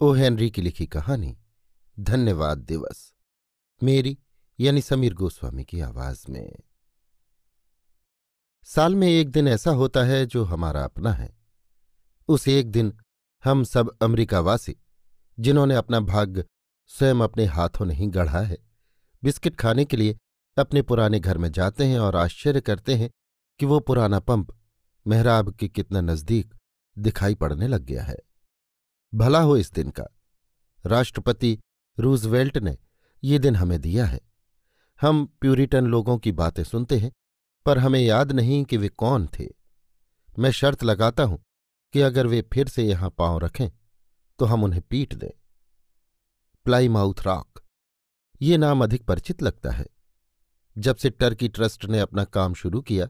O Henry की लिखी कहानी, धन्यवाद दिवस, मेरी यानी समीर गोस्वामी की आवाज़ में। साल में एक दिन ऐसा होता है जो हमारा अपना है। उस एक दिन हम सब अमरीकावासी, जिन्होंने अपना भाग्य स्वयं अपने हाथों नहीं गढ़ा है, बिस्किट खाने के लिए अपने पुराने घर में जाते हैं और आश्चर्य करते हैं कि वो पुराना पंप, मेहराब के कितना नज़दीक दिखाई पड़ने लग गया है। भला हो इस दिन का। राष्ट्रपति रूजवेल्ट ने ये दिन हमें दिया है। हम प्यूरिटन लोगों की बातें सुनते हैं, पर हमें याद नहीं कि वे कौन थे। मैं शर्त लगाता हूँ कि अगर वे फिर से यहाँ पाँव रखें तो हम उन्हें पीट दें। Plymouth Rock. ये नाम अधिक परिचित लगता है। जब से टर्की ट्रस्ट ने अपना काम शुरू किया,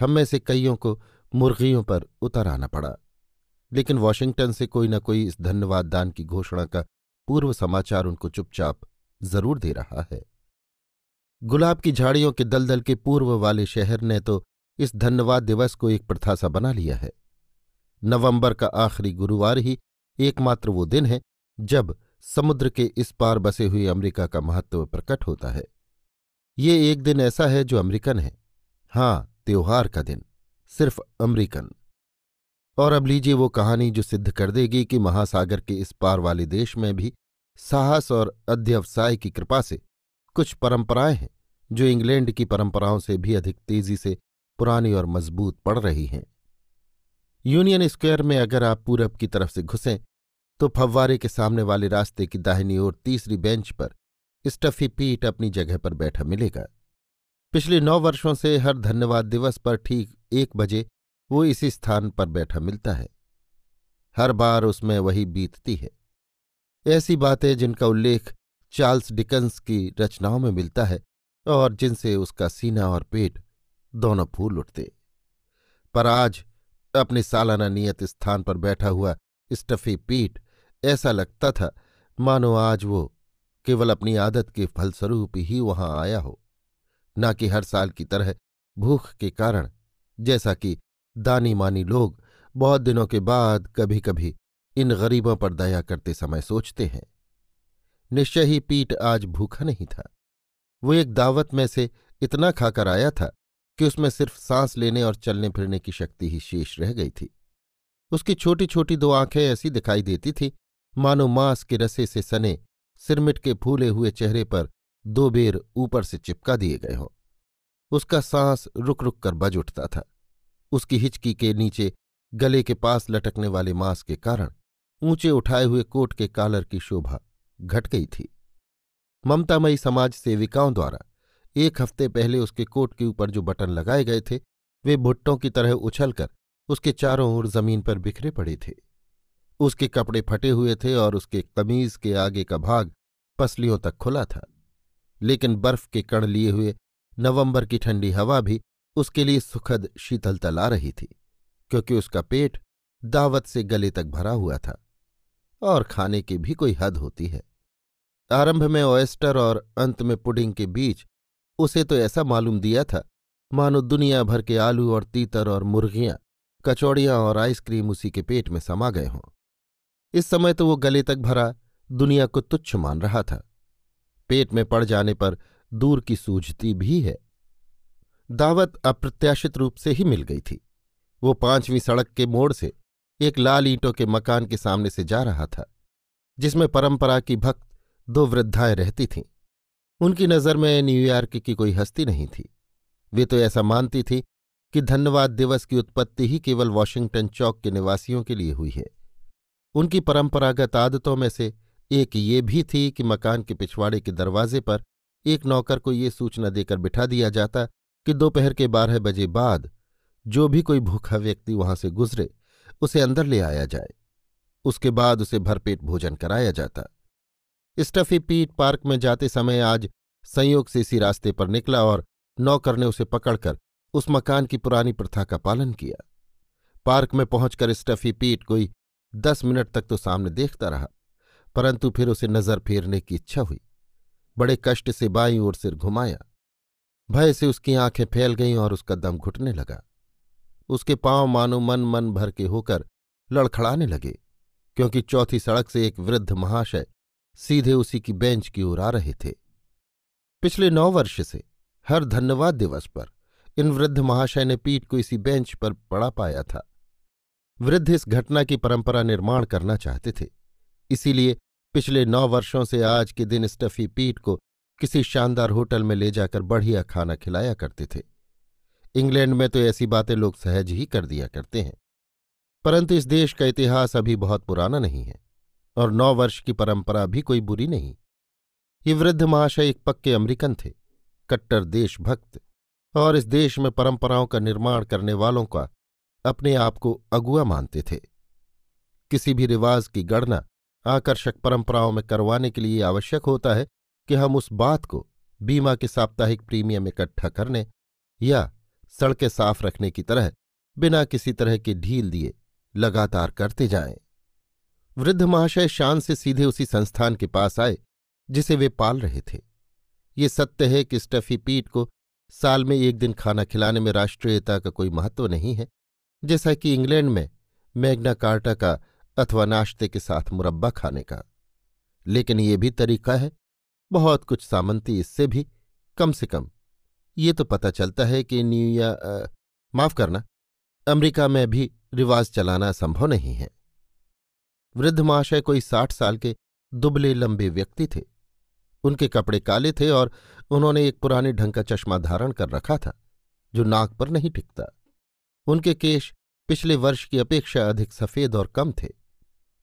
हम में से कईयों को मुर्गियों पर उतर आना पड़ा। लेकिन वॉशिंगटन से कोई न कोई इस धन्यवाद दान की घोषणा का पूर्व समाचार उनको चुपचाप ज़रूर दे रहा है। गुलाब की झाड़ियों के दलदल के पूर्व वाले शहर ने तो इस धन्यवाद दिवस को एक प्रथा सा बना लिया है। नवंबर का आखिरी गुरुवार ही एकमात्र वो दिन है जब समुद्र के इस पार बसे हुए अमेरिका का महत्व प्रकट होता है। ये एक दिन ऐसा है जो अमेरिकन है। हाँ त्योहार का दिन, सिर्फ़ अमेरिकन। और अब लीजिए वो कहानी जो सिद्ध कर देगी कि महासागर के इस पार वाले देश में भी साहस और अध्यवसाय की कृपा से कुछ परंपराएँ हैं, जो इंग्लैंड की परंपराओं से भी अधिक तेज़ी से पुरानी और मज़बूत पड़ रही हैं। यूनियन स्क्वायर में अगर आप पूरब की तरफ़ से घुसें तो फव्वारे के सामने वाले रास्ते की दाहिनी ओर तीसरी बेंच पर स्टफी पीट अपनी जगह पर बैठा मिलेगा। पिछले नौ वर्षों से हर धन्यवाद दिवस पर ठीक एक बजे वो इसी स्थान पर बैठा मिलता है। हर बार उसमें वही बीतती है। ऐसी बातें जिनका उल्लेख चार्ल्स डिकन्स की रचनाओं में मिलता है और जिनसे उसका सीना और पेट दोनों फूल उठते। पर आज अपने सालाना नियत स्थान पर बैठा हुआ स्टफी पीट ऐसा लगता था, मानो आज वो केवल अपनी आदत के फलस्वरूप ही वहाँ आया हो। न कि हर साल की तरह भूख के कारण, जैसा कि दानी मानी लोग बहुत दिनों के बाद कभी कभी इन गरीबों पर दया करते समय सोचते हैं। निश्चय ही पीठ आज भूखा नहीं था। वो एक दावत में से इतना खाकर आया था कि उसमें सिर्फ़ सांस लेने और चलने फिरने की शक्ति ही शेष रह गई थी। उसकी छोटी छोटी दो आँखें ऐसी दिखाई देती थी, मानो मांस के रसे से सने सिरमिट के फूले हुए चेहरे पर दो बेर ऊपर से चिपका दिए गए हों। उसका सांस रुक रुक कर बज उठता था। उसकी हिचकी के नीचे गले के पास लटकने वाले मांस के कारण ऊँचे उठाए हुए कोट के कालर की शोभा घट गई थी। ममतामयी समाज सेविकाओं द्वारा एक हफ़्ते पहले उसके कोट के ऊपर जो बटन लगाए गए थे, वे भुट्टों की तरह उछलकर उसके चारों ओर ज़मीन पर बिखरे पड़े थे। उसके कपड़े फटे हुए थे और उसके कमीज के आगे का भाग पसलियों तक खुला था। लेकिन बर्फ़ के कण लिए हुए नवंबर की ठंडी हवा भी उसके लिए सुखद शीतलता ला रही थी, क्योंकि उसका पेट दावत से गले तक भरा हुआ था और खाने की भी कोई हद होती है। आरंभ में ओएस्टर और अंत में पुडिंग के बीच उसे तो ऐसा मालूम दिया था, मानो दुनिया भर के आलू और तीतर और मुर्गियाँ, कचौड़ियाँ और आइसक्रीम उसी के पेट में समा गए हों। इस समय तो वो गले तक भरा दुनिया को तुच्छ मान रहा था। पेट में पड़ जाने पर दूर की सूझती भी है। दावत अप्रत्याशित रूप से ही मिल गई थी। वो पांचवीं सड़क के मोड़ से एक लाल ईंटों के मकान के सामने से जा रहा था, जिसमें परंपरा की भक्त दो वृद्धाएँ रहती थीं। उनकी नज़र में न्यूयॉर्क की कोई हस्ती नहीं थी। वे तो ऐसा मानती थी कि धन्यवाद दिवस की उत्पत्ति ही केवल वॉशिंगटन चौक के निवासियों के लिए हुई है। उनकी परंपरागत आदतों में से एक ये भी थी कि मकान के पिछवाड़े के दरवाजे पर एक नौकर को ये सूचना देकर बिठा दिया जाता कि दोपहर के बारह बजे बाद जो भी कोई भूखा व्यक्ति वहाँ से गुजरे, उसे अंदर ले आया जाए। उसके बाद उसे भरपेट भोजन कराया जाता। स्टफी पीट पार्क में जाते समय आज संयोग से इसी रास्ते पर निकला और नौकर ने उसे पकड़कर उस मकान की पुरानी प्रथा का पालन किया। पार्क में पहुंचकर स्टफी पीट कोई दस मिनट तक तो सामने देखता रहा, परंतु फिर उसे नज़र फेरने की इच्छा हुई। बड़े कष्ट से बाई ओर सिर घुमाया। भय से उसकी आँखें फैल गईं और उसका दम घुटने लगा। उसके पाँव मानो मन मन भर के होकर लड़खड़ाने लगे, क्योंकि चौथी सड़क से एक वृद्ध महाशय सीधे उसी की बेंच की ओर आ रहे थे। पिछले नौ वर्ष से हर धन्यवाद दिवस पर इन वृद्ध महाशय ने पीठ को इसी बेंच पर पड़ा पाया था। वृद्ध इस घटना की परंपरा निर्माण करना चाहते थे, इसीलिए पिछले नौ वर्षों से आज के दिन स्टफी पीठ को किसी शानदार होटल में ले जाकर बढ़िया खाना खिलाया करते थे। इंग्लैंड में तो ऐसी बातें लोग सहज ही कर दिया करते हैं। परंतु इस देश का इतिहास अभी बहुत पुराना नहीं है, और नौ वर्ष की परंपरा भी कोई बुरी नहीं। ये वृद्ध महाशय एक पक्के अमरीकन थे, कट्टर देशभक्त, और इस देश में परंपराओं का निर्माण करने वालों का अपने आप को अगुआ मानते थे। किसी भी रिवाज की गणना आकर्षक परंपराओं में करवाने के लिए आवश्यक होता है कि हम उस बात को बीमा के साप्ताहिक प्रीमियम इकट्ठा करने या सड़कें साफ़ रखने की तरह बिना किसी तरह के ढील दिए लगातार करते जाएँ। वृद्ध महाशय शान से सीधे उसी संस्थान के पास आए, जिसे वे पाल रहे थे। ये सत्य है कि स्टफी पीट को साल में एक दिन खाना खिलाने में राष्ट्रीयता का कोई महत्व नहीं है, जैसा कि इंग्लैंड में मैग्ना कार्टा का अथवा नाश्ते के साथ मुरब्बा खाने का। लेकिन ये भी तरीका है बहुत कुछ सामंती इससे भी कम से कम। ये तो पता चलता है कि न्यूया माफ़ करना, अमेरिका में भी रिवाज चलाना संभव नहीं है। वृद्ध महाशय कोई साठ साल के दुबले लंबे व्यक्ति थे। उनके कपड़े काले थे और उन्होंने एक पुराने ढंग का चश्मा धारण कर रखा था, जो नाक पर नहीं टिकता। उनके केश पिछले वर्ष की अपेक्षा अधिक सफ़ेद और कम थे।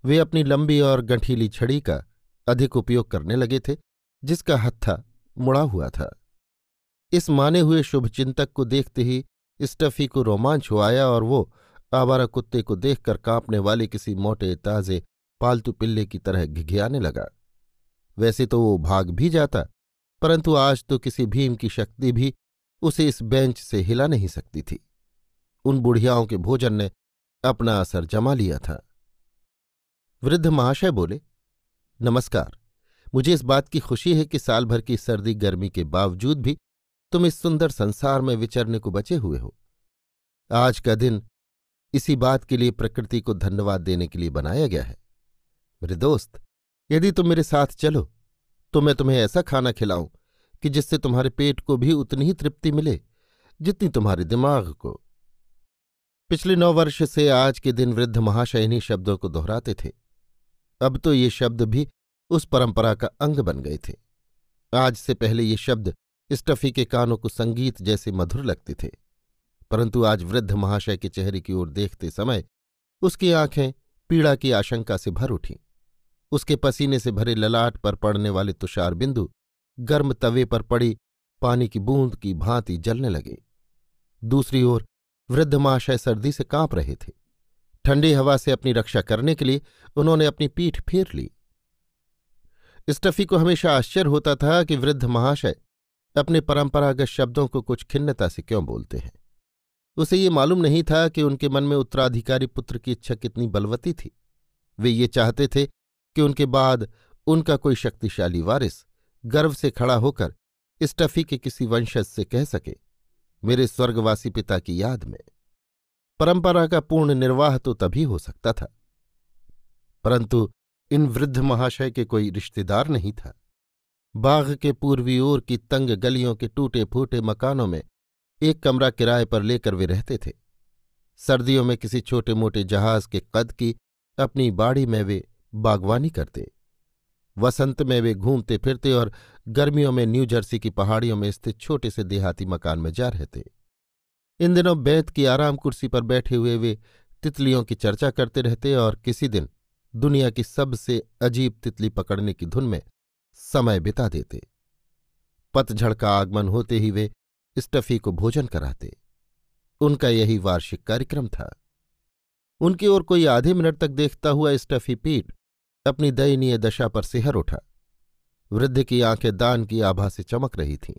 वे अपनी लंबी और गंठीली छड़ी का अधिक उपयोग करने लगे थे जिसका हत्था मुड़ा हुआ था। इस माने हुए शुभचिंतक को देखते ही स्टफी को रोमांच हो आया और वो आवारा कुत्ते को देखकर कांपने वाले किसी मोटे ताजे, पालतू पिल्ले की तरह घिघियाने लगा। वैसे तो वो भाग भी जाता, परंतु आज तो किसी भीम की शक्ति भी उसे इस बेंच से हिला नहीं सकती थी। उन बुढ़ियाओं के भोजन ने अपना असर जमा लिया था। वृद्ध महाशय बोले, नमस्कार मुझे इस बात की खुशी है कि साल भर की सर्दी गर्मी के बावजूद भी तुम इस सुंदर संसार में विचरने को बचे हुए हो। आज का दिन इसी बात के लिए प्रकृति को धन्यवाद देने के लिए बनाया गया है। मेरे दोस्त, यदि तुम मेरे साथ चलो तो मैं तुम्हें ऐसा खाना खिलाऊं कि जिससे तुम्हारे पेट को भी उतनी ही तृप्ति मिले, जितनी तुम्हारे दिमाग को। पिछले नौ वर्ष से आज के दिन वृद्ध महाशय इन्हीं शब्दों को दोहराते थे। अब तो ये शब्द भी उस परंपरा का अंग बन गए थे। आज से पहले ये शब्द स्टफी के कानों को संगीत जैसे मधुर लगते थे। परंतु आज वृद्ध महाशय के चेहरे की ओर देखते समय उसकी आँखें पीड़ा की आशंका से भर उठीं। उसके पसीने से भरे ललाट पर पड़ने वाले तुषार बिंदु गर्म तवे पर पड़ी पानी की बूंद की भांति जलने लगे। दूसरी ओर वृद्ध महाशय सर्दी से काँप रहे थे। ठंडी हवा से अपनी रक्षा करने के लिए उन्होंने अपनी पीठ फेर ली। स्टफी को हमेशा आश्चर्य होता था कि वृद्ध महाशय अपने परंपरागत शब्दों को कुछ खिन्नता से क्यों बोलते हैं। उसे ये मालूम नहीं था कि उनके मन में उत्तराधिकारी पुत्र की इच्छा कितनी बलवती थी। वे ये चाहते थे कि उनके बाद उनका कोई शक्तिशाली वारिस गर्व से खड़ा होकर स्टफी के किसी वंशज से कह सके, मेरे स्वर्गवासी पिता की याद में। परंपरा का पूर्ण निर्वाह तो तभी हो सकता था। परंतु इन वृद्ध महाशय के कोई रिश्तेदार नहीं था। बाघ के पूर्वी ओर की तंग गलियों के टूटे फूटे मकानों में एक कमरा किराए पर लेकर वे रहते थे। सर्दियों में किसी छोटे मोटे जहाज़ के कद की अपनी बाड़ी में वे बागवानी करते। वसंत में वे घूमते फिरते और गर्मियों में न्यू जर्सी की पहाड़ियों में स्थित छोटे से देहाती मकान में जा रहते। इन दिनों बैत की आराम कुर्सी पर बैठे हुए वे तितलियों की चर्चा करते रहते और किसी दिन दुनिया की सबसे अजीब तितली पकड़ने की धुन में समय बिता देते। पतझड़ का आगमन होते ही वे स्टफी को भोजन कराते। उनका यही वार्षिक कार्यक्रम था। उनकी ओर कोई आधे मिनट तक देखता हुआ स्टफी पीठ अपनी दयनीय दशा पर सिहर उठा। वृद्ध की आँखें दान की आभा से चमक रही थीं।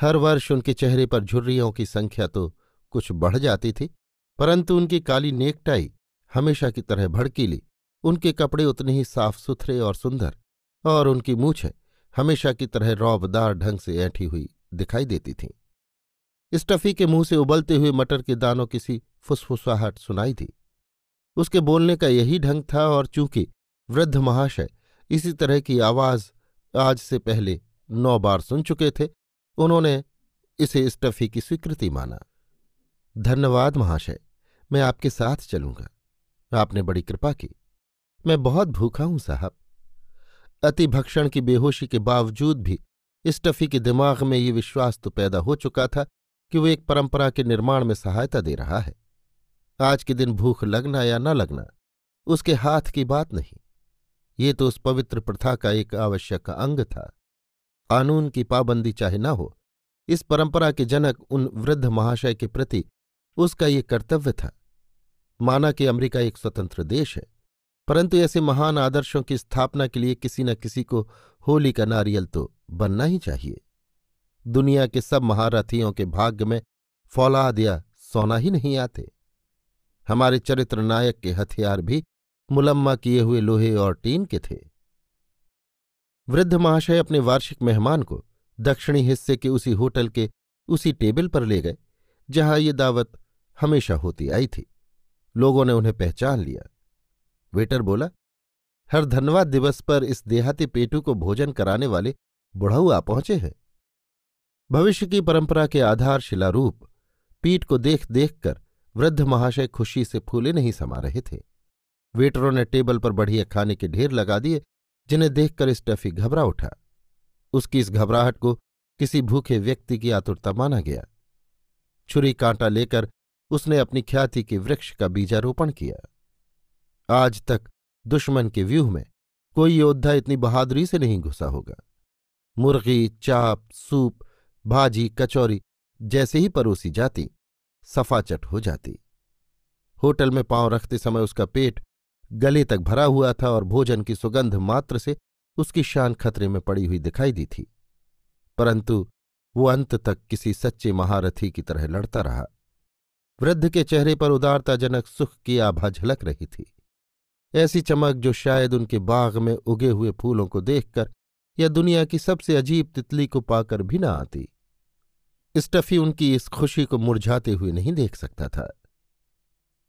हर वर्ष उनके चेहरे पर झुर्रियों की संख्या तो कुछ बढ़ जाती थी, परंतु उनकी काली नेकटाई हमेशा की तरह भड़कीली उनके कपड़े उतने ही साफ़ सुथरे और सुंदर, और उनकी मूछें हमेशा की तरह रौबदार ढंग से ऐठी हुई दिखाई देती थीं। स्टफी के मुँह से उबलते हुए मटर के दानों की सी फुसफुसाहट सुनाई दी। उसके बोलने का यही ढंग था और चूँकि वृद्ध महाशय इसी तरह की आवाज़ आज से पहले नौ बार सुन चुके थे, उन्होंने इसे स्टफी की स्वीकृति माना। धन्यवाद महाशय, मैं आपके साथ चलूँगा। आपने बड़ी कृपा की। मैं बहुत भूखा हूँ, साहब। अति भक्षण की बेहोशी के बावजूद भी स्टफी के दिमाग में ये विश्वास तो पैदा हो चुका था कि वो एक परंपरा के निर्माण में सहायता दे रहा है। आज के दिन भूख लगना या न लगना, उसके हाथ की बात नहीं। ये तो उस पवित्र प्रथा का एक आवश्यक अंग था। कानून की पाबंदी चाहे न हो, इस परंपरा के जनक उन वृद्ध महाशय के प्रति उसका ये कर्तव्य था। माना कि अमेरिका एक स्वतंत्र देश है। परंतु ऐसे महान आदर्शों की स्थापना के लिए किसी न किसी को होली का नारियल तो बनना ही चाहिए। दुनिया के सब महारथियों के भाग्य में फौलाद या सोना ही नहीं आते। हमारे चरित्र नायक के हथियार भी मुलम्मा किए हुए लोहे और टीन के थे। वृद्ध महाशय अपने वार्षिक मेहमान को दक्षिणी हिस्से के उसी होटल के उसी टेबल पर ले गए, जहाँ ये दावत हमेशा होती आई थी। लोगों ने उन्हें पहचान लिया। वेटर बोला, हर धन्यवाद दिवस पर इस देहाती पेटू को भोजन कराने वाले बुढ़ऊ आ पहुँचे हैं। भविष्य की परंपरा के आधार शिलारूप पीठ को देख देख कर वृद्ध महाशय खुशी से फूले नहीं समा रहे थे। वेटरों ने टेबल पर बढ़िया खाने के ढेर लगा दिए, जिन्हें देखकर स्टफी घबरा उठा। उसकी इस घबराहट को किसी भूखे व्यक्ति की आतुरता माना गया। छुरी कांटा लेकर उसने अपनी ख्याति के वृक्ष का बीजारोपण किया। आज तक दुश्मन के व्यूह में कोई योद्धा इतनी बहादुरी से नहीं घुसा होगा। मुर्गी, चाप, सूप, भाजी, कचौरी जैसे ही परोसी जाती, सफाचट हो जाती। होटल में पाँव रखते समय उसका पेट गले तक भरा हुआ था और भोजन की सुगंध मात्र से उसकी शान खतरे में पड़ी हुई दिखाई दी थी। परंतु वो अंत तक किसी सच्चे महारथी की तरह लड़ता रहा। वृद्ध के चेहरे पर उदारताजनक सुख की आभा झलक रही थी। ऐसी चमक जो शायद उनके बाग में उगे हुए फूलों को देखकर या दुनिया की सबसे अजीब तितली को पाकर भी न आती। स्टफी उनकी इस खुशी को मुरझाते हुए नहीं देख सकता था।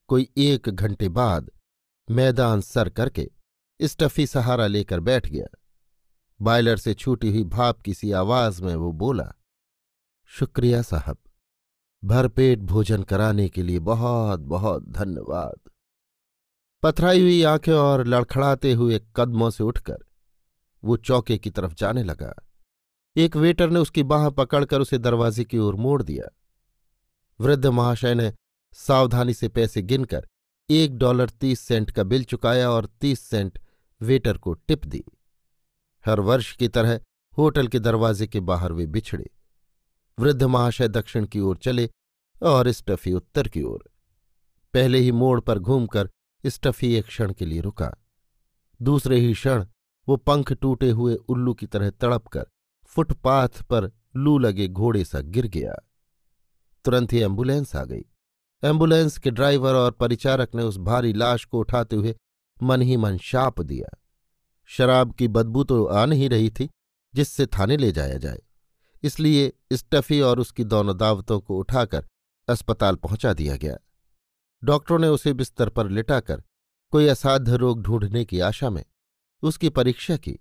कोई एक घंटे बाद मैदान सर करके स्टफी सहारा लेकर बैठ गया। बायलर से छूटी हुई भाप की सी आवाज़ में वो बोला, शुक्रिया साहब, भरपेट भोजन कराने के लिए बहुत बहुत धन्यवाद। पथराई हुई आँखें और लड़खड़ाते हुए कदमों से उठकर वो चौके की तरफ़ जाने लगा। एक वेटर ने उसकी बाह पकड़कर उसे दरवाजे की ओर मोड़ दिया। वृद्ध महाशय ने सावधानी से पैसे गिनकर एक डॉलर तीस सेंट का बिल चुकाया और तीस सेंट वेटर को टिप दी। हर वर्ष की तरह होटल के दरवाजे के बाहर वे बिछड़े। वृद्ध महाशय दक्षिण की ओर चले और स्टफी उत्तर की ओर। पहले ही मोड़ पर घूमकर स्टफी एक क्षण के लिए रुका। दूसरे ही क्षण वो पंख टूटे हुए उल्लू की तरह तड़प कर फुटपाथ पर लू लगे घोड़े सा गिर गया। तुरंत ही एंबुलेंस आ गई। एंबुलेंस के ड्राइवर और परिचारक ने उस भारी लाश को उठाते हुए मन ही मन शाप दिया। शराब की बदबू तो आ नहीं रही थी, जिससे थाने ले जाया जाए। इसलिए स्टफी और उसकी दोनों दावतों को उठाकर अस्पताल पहुँचा दिया गया। डॉक्टरों ने उसे बिस्तर पर लिटाकर कोई असाध्य रोग ढूँढने की आशा में उसकी परीक्षा की,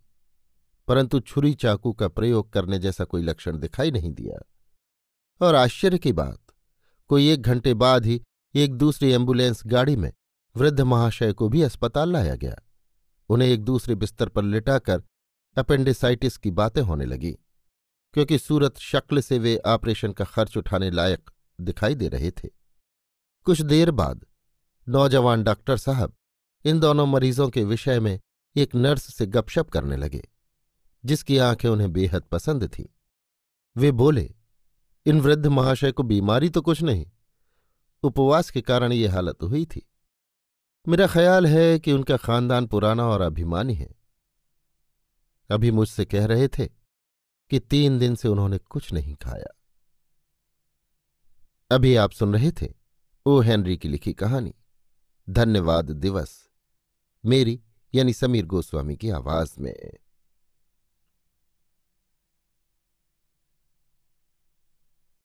परंतु छुरी चाकू का प्रयोग करने जैसा कोई लक्षण दिखाई नहीं दिया। और आश्चर्य की बात, कोई एक घंटे बाद ही एक दूसरी एंबुलेंस गाड़ी में वृद्ध महाशय को भी अस्पताल लाया गया। उन्हें एक दूसरे बिस्तर पर लिटाकर अपेंडिसाइटिस की बातें होने लगी, क्योंकि सूरत शक्ल से वे ऑपरेशन का खर्च उठाने लायक दिखाई दे रहे थे। कुछ देर बाद नौजवान डॉक्टर साहब इन दोनों मरीजों के विषय में एक नर्स से गपशप करने लगे, जिसकी आँखें उन्हें बेहद पसंद थीं। वे बोले, इन वृद्ध महाशय को बीमारी तो कुछ नहीं, उपवास के कारण ये हालत हुई थी। मेरा ख्याल है कि उनका खानदान पुराना और अभिमानी है। अभी मुझसे कह रहे थे कि तीन दिन से उन्होंने कुछ नहीं खाया। अभी आप सुन रहे थे ओ हेनरी की लिखी कहानी धन्यवाद दिवस मेरी यानी समीर गोस्वामी की आवाज़ में।